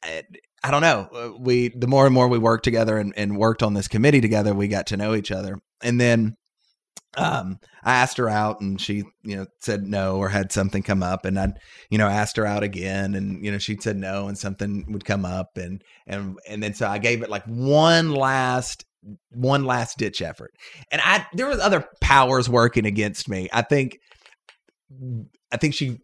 I, I don't know. uh, We, the more and more we worked together and, and worked on this committee together, we got to know each other. And then, um, I asked her out and she, you know, said no or had something come up and I, you know, asked her out again and, you know, she said no and something would come up and, and, and then so I gave it like one last, one last ditch effort. And I, there was other powers working against me. I think, I think she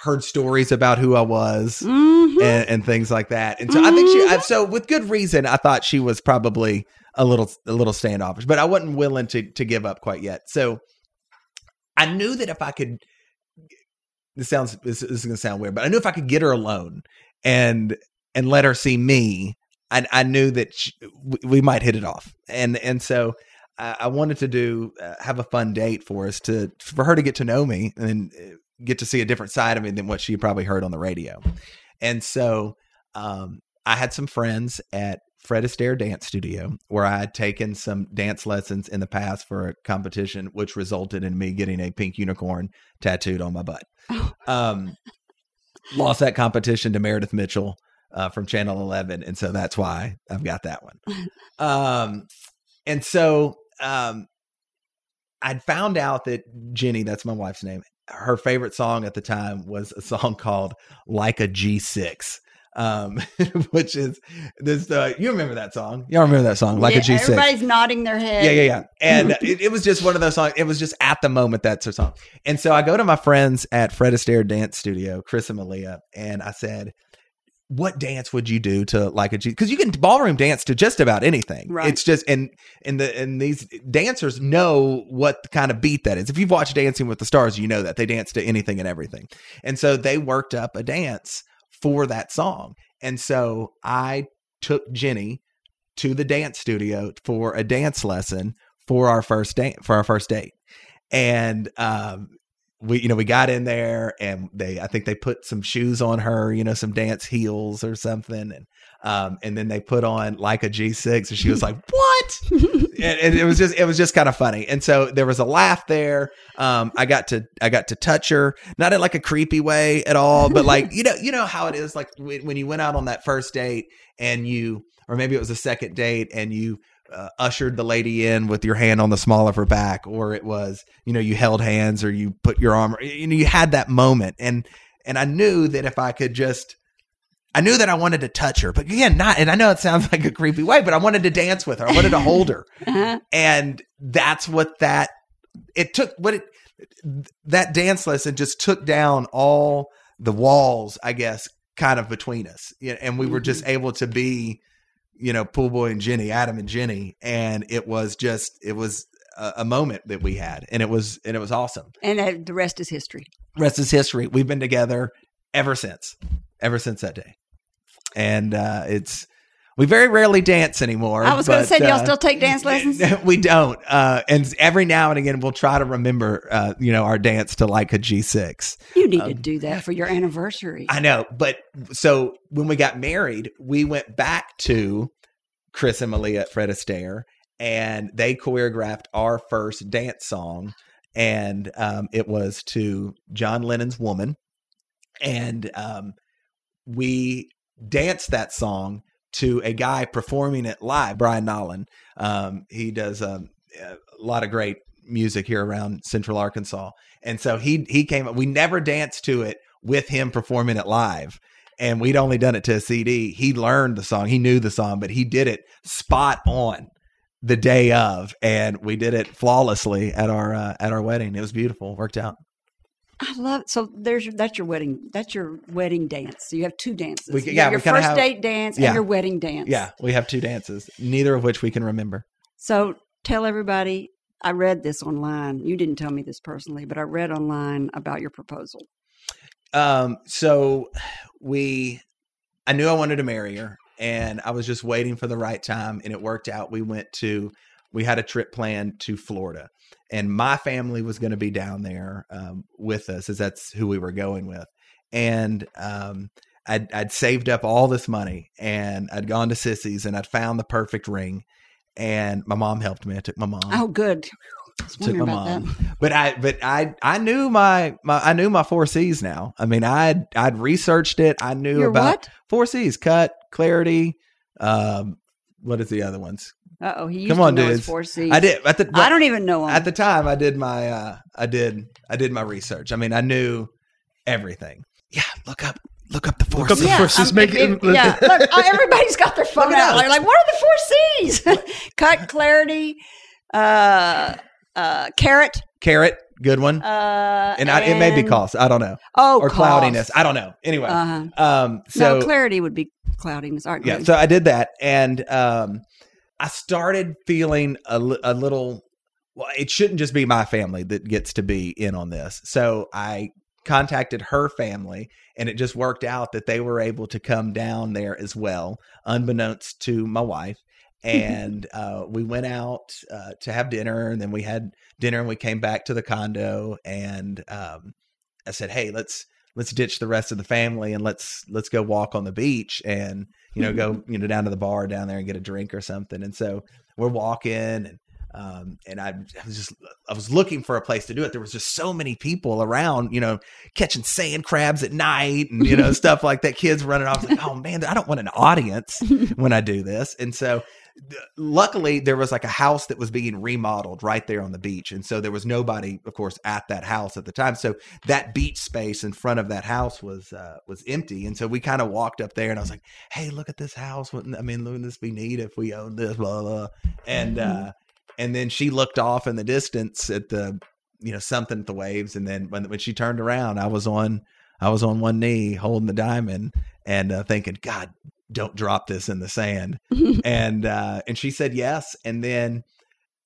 heard stories about who I was Mhm. and, and things like that. And so I think she, I, so with good reason, I thought she was probably a little, a little standoffish, but I wasn't willing to, to give up quite yet. So I knew that if I could, this sounds, this, this is going to sound weird, but I knew if I could get her alone and, and let her see me, I, I knew that she, we, we might hit it off. And, and so I, I wanted to do, uh, have a fun date for us to, for her to get to know me and get to see a different side of me than what she probably heard on the radio. And so um, I had some friends at Fred Astaire Dance Studio where I had taken some dance lessons in the past for a competition, which resulted in me getting a pink unicorn tattooed on my butt. Um, lost that competition to Meredith Mitchell uh, from Channel 11. And so that's why I've got that one. Um, and so um, I'd found out that Jenny, that's my wife's name, her favorite song at the time was a song called Like a G6. Um, which is this, uh, you remember that song? Y'all remember that song, Like Yeah, a G6? Everybody's nodding their head. Yeah, yeah, yeah. And it, it was just one of those songs. It was just at the moment that's her song. And so I go to my friends at Fred Astaire Dance Studio, Chris and Malia, and I said, "What dance would you do to like a G? Because you can ballroom dance to just about anything. Right. It's just and and the and these dancers know what kind of beat that is. If you've watched Dancing with the Stars, you know that they dance to anything and everything. And so they worked up a dance for that song. And so I took Jenny to the dance studio for a dance lesson for our first date for our first date and um we you know we got in there and they i think they put some shoes on her you know some dance heels or something and um and then they put on like a g6 and she was like what? And, and it was just it was just kind of funny. And so there was a laugh there. Um i got to i got to touch her not in like a creepy way at all but like you know you know how it is like when, when you went out on that first date and you or maybe it was a second date and you uh, ushered the lady in with your hand on the small of her back or it was you know you held hands or you put your arm you know you had that moment and and i knew that if i could just I knew that I wanted to touch her, but again, not, and I know it sounds like a creepy way, but I wanted to dance with her. I wanted to hold her. Uh-huh. And that's what that, it took, what it, that dance lesson just took down all the walls, I guess, kind of between us. And we were just able to be, you know, Pool Boy and Jenny, Adam and Jenny. And it was just, it was a, a moment that we had. And it was, and it was awesome. And uh, the rest is history. Rest is history. We've been together ever since, ever since that day. And uh, it's, we very rarely dance anymore. I was going to say, do y'all uh, still take dance lessons? we don't. Uh, and every now and again, we'll try to remember, uh, you know, our dance to like a G6. You need to do that for your anniversary. I know. But so when we got married, we went back to Chris and Malia at Fred Astaire and they choreographed our first dance song. And um, it was to John Lennon's Woman. And um, we danced that song to a guy performing it live, Brian Nolan. Um, he does um, a lot of great music here around Central Arkansas, and so he he came. We never danced to it with him performing it live, and we'd only done it to a CD. He learned the song, he knew the song, but he did it spot on the day of, and we did it flawlessly at our uh, at our wedding. It was beautiful, worked out. I love so there's your, that's your wedding that's your wedding dance. So you have two dances. We- yeah, your first have- date dance Yeah. and your wedding dance. Yeah, we have two dances, neither of which we can remember. So tell everybody. I read this online. You didn't tell me this personally, but I read online about your proposal. Um, so we, I knew I wanted to marry her, and I was just waiting for the right time, and it worked out. We went to, we had a trip planned to Florida, and my family was going to be down there um, with us, as that's who we were going with, and um, I'd, I'd saved up all this money, and I'd gone to Sissy's, and I'd found the perfect ring, and my mom helped me. I took my mom Oh, good. Took my about mom. that. But I but I I knew my, my I knew my four C's now. I mean I'd I'd researched it. I knew Your about what? four C's cut, clarity, um what is the other ones? Uh oh, he used Come to on, know his dudes. four C's. I did at the I don't even know him. at the time I did my uh I did I did my research. I mean I knew everything. Yeah, look up look up the four Look up the C's. yeah, four C's, um, make if- it- yeah. Look, uh, everybody's got their phone out. They're like, what are the four C's? Cut, clarity, uh, uh, carat, Carat, good one. uh, and I, it may be cost. I don't know. Oh, or cost. cloudiness. I don't know. Anyway. Uh-huh. Um so no, clarity would be cloudiness. All right, yeah good. so i did that and um i started feeling a, a little well it shouldn't just be my family that gets to be in on this. So i contacted her family and it just worked out that they were able to come down there as well unbeknownst to my wife. And uh, we went out uh, to have dinner and then we had dinner and we came back to the condo and um, i said hey let's let's ditch the rest of the family and let's let's go walk on the beach. And you know go you know down to the bar down there and get a drink or something. And so we're walking and um and I, I was just I was looking for a place to do it. There was just so many people around you know catching sand crabs at night and you know stuff like that kids running off. Like oh man I don't want an audience when I do this. And so luckily there was like a house that was being remodeled right there on the beach and so there was nobody of course at that house at the time. So that beach space in front of that house was uh, was empty and so we kind of walked up there and I was like hey look at this house. Wouldn't I mean wouldn't this be neat if we owned this blah blah, and uh and then she looked off in the distance at the you know something at the waves and then when when she turned around I was on I was on one knee holding the diamond and uh, thinking god don't drop this in the sand. And uh and she said yes and then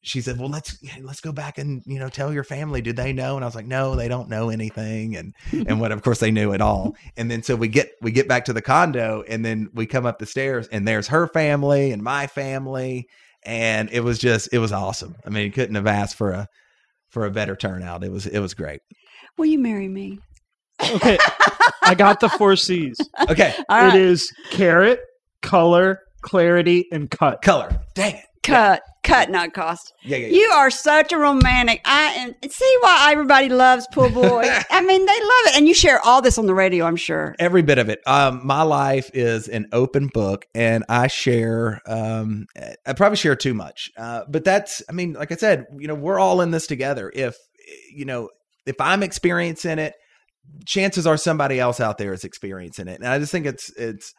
she said well let's let's go back and you know tell your family. Did they know? And i was like no they don't know anything and and what of course they knew it all. And then so we get we get back to the condo and then we come up the stairs and there's her family and my family and it was just it was awesome. I mean you couldn't have asked for a for a better turnout. It was it was great. Will you marry me? Okay, I got the four C's. okay All It right, is carat, color, clarity, and cut. color dang it cut, cut, not cost. yeah yeah, yeah. You are such a romantic. I am. See why everybody loves Pool Boy. I mean, they love it, and you share all this on the radio. I'm sure. every bit of it. Um, my life is an open book, and I share. Um, I probably share too much, uh, but that's. I mean, like I said, you know, we're all in this together. If you know, if I'm experiencing it, chances are somebody else out there is experiencing it, and I just think it's it's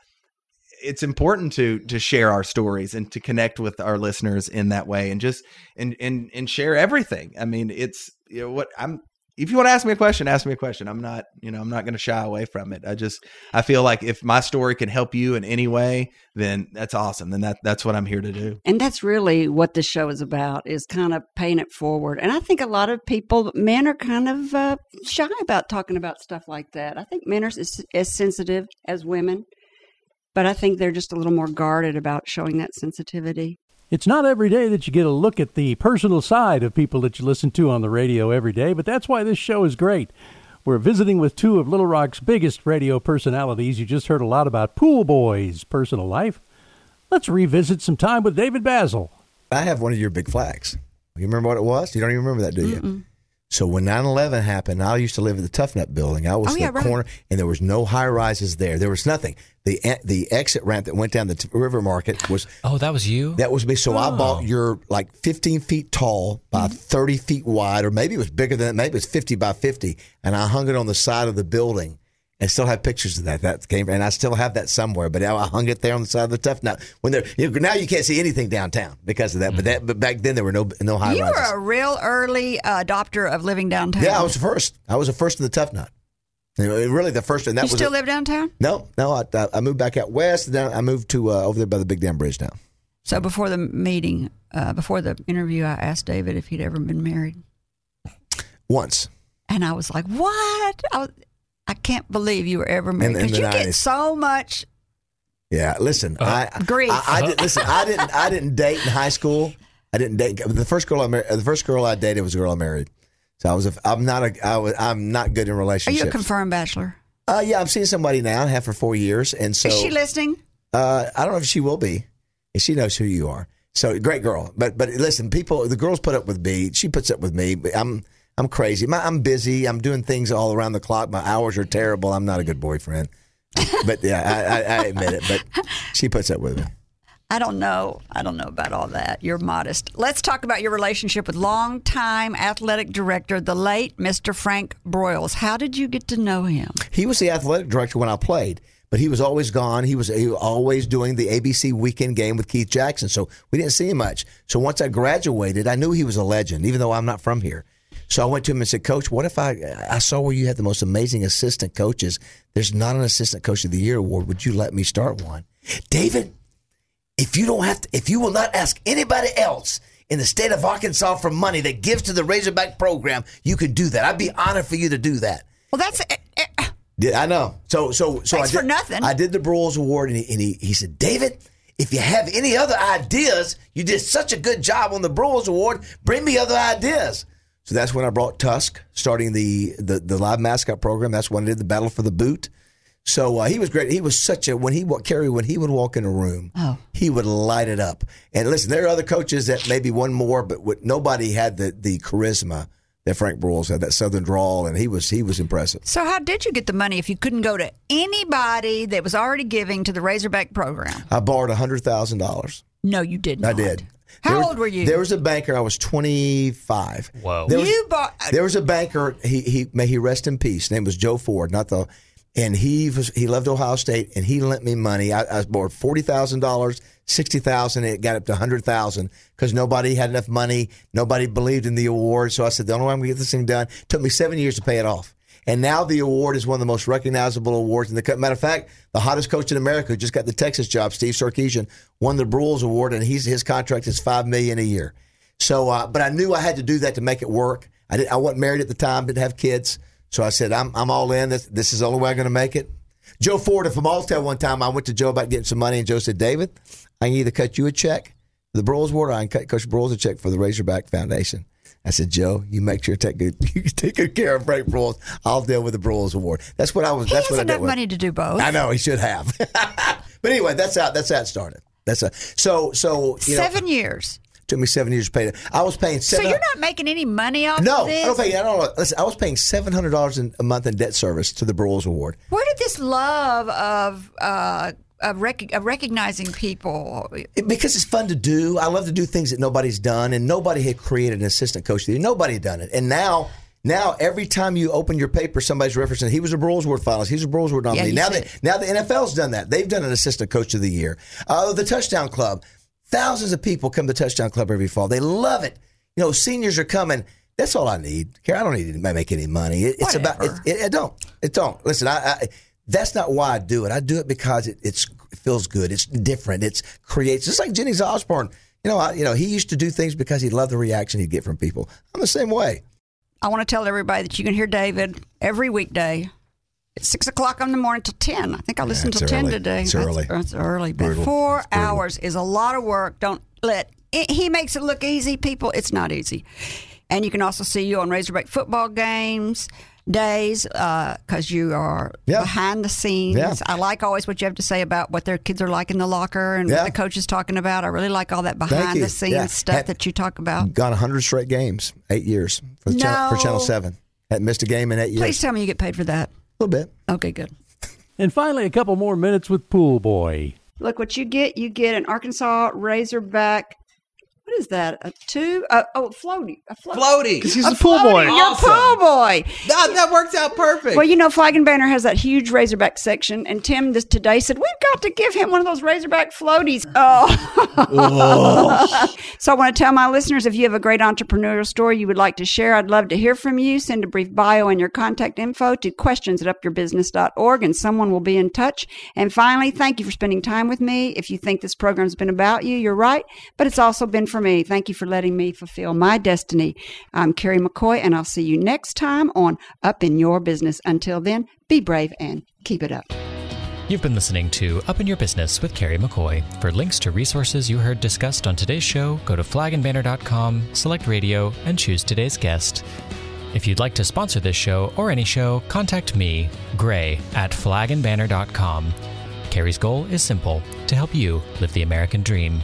it's important to to share our stories and to connect with our listeners in that way, and just and and and share everything. I mean, it's you know what I'm if you want to ask me a question, ask me a question. I'm not, you know, I'm not going to shy away from it. I just, I feel like if my story can help you in any way, then that's awesome. Then that that's what I'm here to do. And that's really what this show is about: is kind of paying it forward. And I think a lot of people, men, are kind of uh, shy about talking about stuff like that. I think men are as, as sensitive as women, but I think they're just a little more guarded about showing that sensitivity. It's not every day that you get a look at the personal side of people that you listen to on the radio every day, but that's why this show is great. We're visiting with two of Little Rock's biggest radio personalities. You just heard a lot about Pool Boy's personal life. Let's revisit some time with David Bazzel. I have one of your big flags. You remember what it was? You don't even remember that, do you? So when 9/11 happened, I used to live at the Tuf Nut building. I was Oh, the yeah, right. corner, and there was no high rises there. There was nothing. The the exit ramp that went down the t- river market was Oh, that was you? that was me. So I bought oh. your like 15 feet tall by mm-hmm. 30 feet wide, or maybe it was bigger than that. Maybe it was 50 by 50, and I hung it on the side of the building. And still have pictures of that. That came, and I still have that somewhere. But I hung it there on the side of the Tuf Nut. When there, you know, now you can't see anything downtown because of that. But that, but back then there were no no high you rises. were a real early uh, adopter of living downtown. Yeah, I was the first. I was the first in the Tuf Nut. You really, the first, and that you was still it. live downtown? No, no, I, I- I moved back out west. Then I moved to uh, over there by the Big Dam Bridge now. So before the meeting, uh, before the interview, I asked David if he'd ever been married, Once, and I was like, "What? I, was, I can't believe you were ever married In- in because the you get so much Yeah, listen, I, Grief. I, I didn't listen. I didn't. I didn't date in high school. I didn't date. The first girl I married, the first girl I dated was a girl I married. So I was. A, I'm not a. I was. I'm not good in relationships. Are you a confirmed bachelor? Uh, yeah, I'm seeing somebody now. I have for four years, and so Is she listening? uh, I don't know if she will be. And she knows who you are. So great girl. But but listen, people, the girls put up with me. She puts up with me. But I'm I'm crazy. My, I'm busy. I'm doing things all around the clock. My hours are terrible. I'm not a good boyfriend. but yeah, I, I, I admit it. But she puts up with me. I don't know. I don't know about all that. You're modest. Let's talk about your relationship with longtime athletic director, the late Mr. Frank Broyles. How did you get to know him? He was the athletic director when I played, but he was always gone. He was, he was always doing the ABC weekend game with Keith Jackson, so we didn't see him much. So once I graduated, I knew he was a legend, even though I'm not from here. So I went to him and said, Coach, what if I I saw where you had the most amazing assistant coaches? There's not an assistant coach of the year award. Would you let me start one? David, if you don't have to, if you will not ask anybody else in the state of Arkansas for money that gives to the Razorback program, you can do that. I'd be honored for you to do that. Well, that's eh, eh, Yeah, I know. So, so, so I did, for nothing. I did the Broyles Award, and he, and he, he said, David, if you have any other ideas, you did such a good job on the Broyles Award. Bring me other ideas. So that's when I brought Tusk, starting the the, the live mascot program. That's when I did the Battle for the Boot. So uh, he was great. He was such a when he Kerry when he would walk in a room, Oh. he would light it up. And listen, there are other coaches that maybe one more, but what, nobody had the the charisma that Frank Broyles had, that Southern drawl, and he was he was impressive. so. How did you get the money if you couldn't go to anybody that was already giving to the Razorback program? I borrowed hundred thousand dollars. No, you did Not. I did. How There was- old were you? There was a banker. I was 25. Whoa. There was, You bought- There was a banker. He he may he rest in peace. His name was Joe Ford, not the. And he was he loved Ohio State, and he lent me money. I, I borrowed forty thousand dollars, sixty thousand. It got up to hundred thousand because nobody had enough money. Nobody believed in the award. So I said, the only way I'm going to get this thing done. It took me seven years to pay it off. And now the award is one of the most recognizable awards in the country. Matter of fact, the hottest coach in America who just got the Texas job, Steve Sarkisian, won the Broyles Award, and he's his contract is five million a year. So, uh, but I knew I had to do that to make it work. I did, I wasn't married at the time, didn't have kids, so I said, I'm I'm all in. This this is the only way I'm going to make it. Joe Ford from Alltel one time, I went to Joe about getting some money, and Joe said, David, I can either cut you a check the Broyles Award, or I can cut Coach Broyles a check for the Razorback Foundation. I said, Joe, you make sure to take good, you take good care of Frank Broyles. I'll deal with the Broyles Award. That's what I was. He that's has what I enough money to do both. I know he should have. but anyway, that's how that's how it started. That's a, so so you know, Seven years. took me seven years to pay it. I was paying So you're not making any money off no, of this? I don't pay. I don't. Listen, I was paying seven hundred dollars a month in debt service to the Broyles Award. Where did this love of uh, of, rec- of recognizing people? Because it's fun to do. I love to do things that nobody's done, and nobody had created an assistant coach. Nobody had done it, and now. Now, every time you open your paper, somebody's referencing he was a Broyles Award finalist. He's a Broyles Award nominee. he now, now the NFL's done that. They've done an assistant coach of the year. Uh, the Touchdown Club. Thousands of people come to Touchdown Club every fall. They love it. You know, seniors are coming. That's all I need. Care, I don't need to make any money. It, it's about it, it, it. Don't. It don't. Listen, I, I. That's not why I do it. I do it because it, it's it feels good. It's different. It's creates. Just like Jenny's Osborne. You know, I, you know, he used to do things because he loved the reaction he'd get from people. I'm the same way. I want to tell everybody that you can hear David every weekday at six o'clock in the morning till ten. I think I listened it's till ten early. today. It's That's- early. That's early. But Brutal. four It's hours is a lot of work. Don't let it, he makes it look easy. People, it's not easy. And you can also see you on Razorback football games days uh, because you are Yeah. behind the scenes. Yeah. I like always what you have to say about what their kids are like in the locker and Yeah. what the coach is talking about. I really like all that behind the scenes Yeah. stuff Had- that you talk about. Gone 100 straight games, eight years for, the channel, for Channel Seven. Hadn't missed a game in eight years. Please tell me you get paid for that. A little bit. Okay, good. And finally, a couple more minutes with Pool Boy. Look what you get. You get an Arkansas Razorback. What is that? A two? Uh, oh, floaty. A float. Floaty. Because he's a pool boy. You're Awesome. pool boy. That, that works out perfect. Well, you know, Flag and Banner has that huge Razorback section, and Tim this today said we've got to give him one of those Razorback floaties. Oh, so I want to tell my listeners if you have a great entrepreneurial story you would like to share, I'd love to hear from you. Send a brief bio and your contact info to questions at upyourbusiness.org, and someone will be in touch. And finally, thank you for spending time with me. If you think this program's been about you, you're right, but it's also been for me. Thank you for letting me fulfill my destiny. I'm Kerry McCoy, and I'll see you next time on Up in Your Business. Until then, be brave and keep it up. You've been listening to Up in Your Business with Kerry McCoy. For links to resources you heard discussed on today's show, go to flagandbanner.com, select radio, and choose today's guest. If you'd like to sponsor this show or any show, contact me, Gray, at flagandbanner.com. Kerry's goal is simple to help you live the American dream.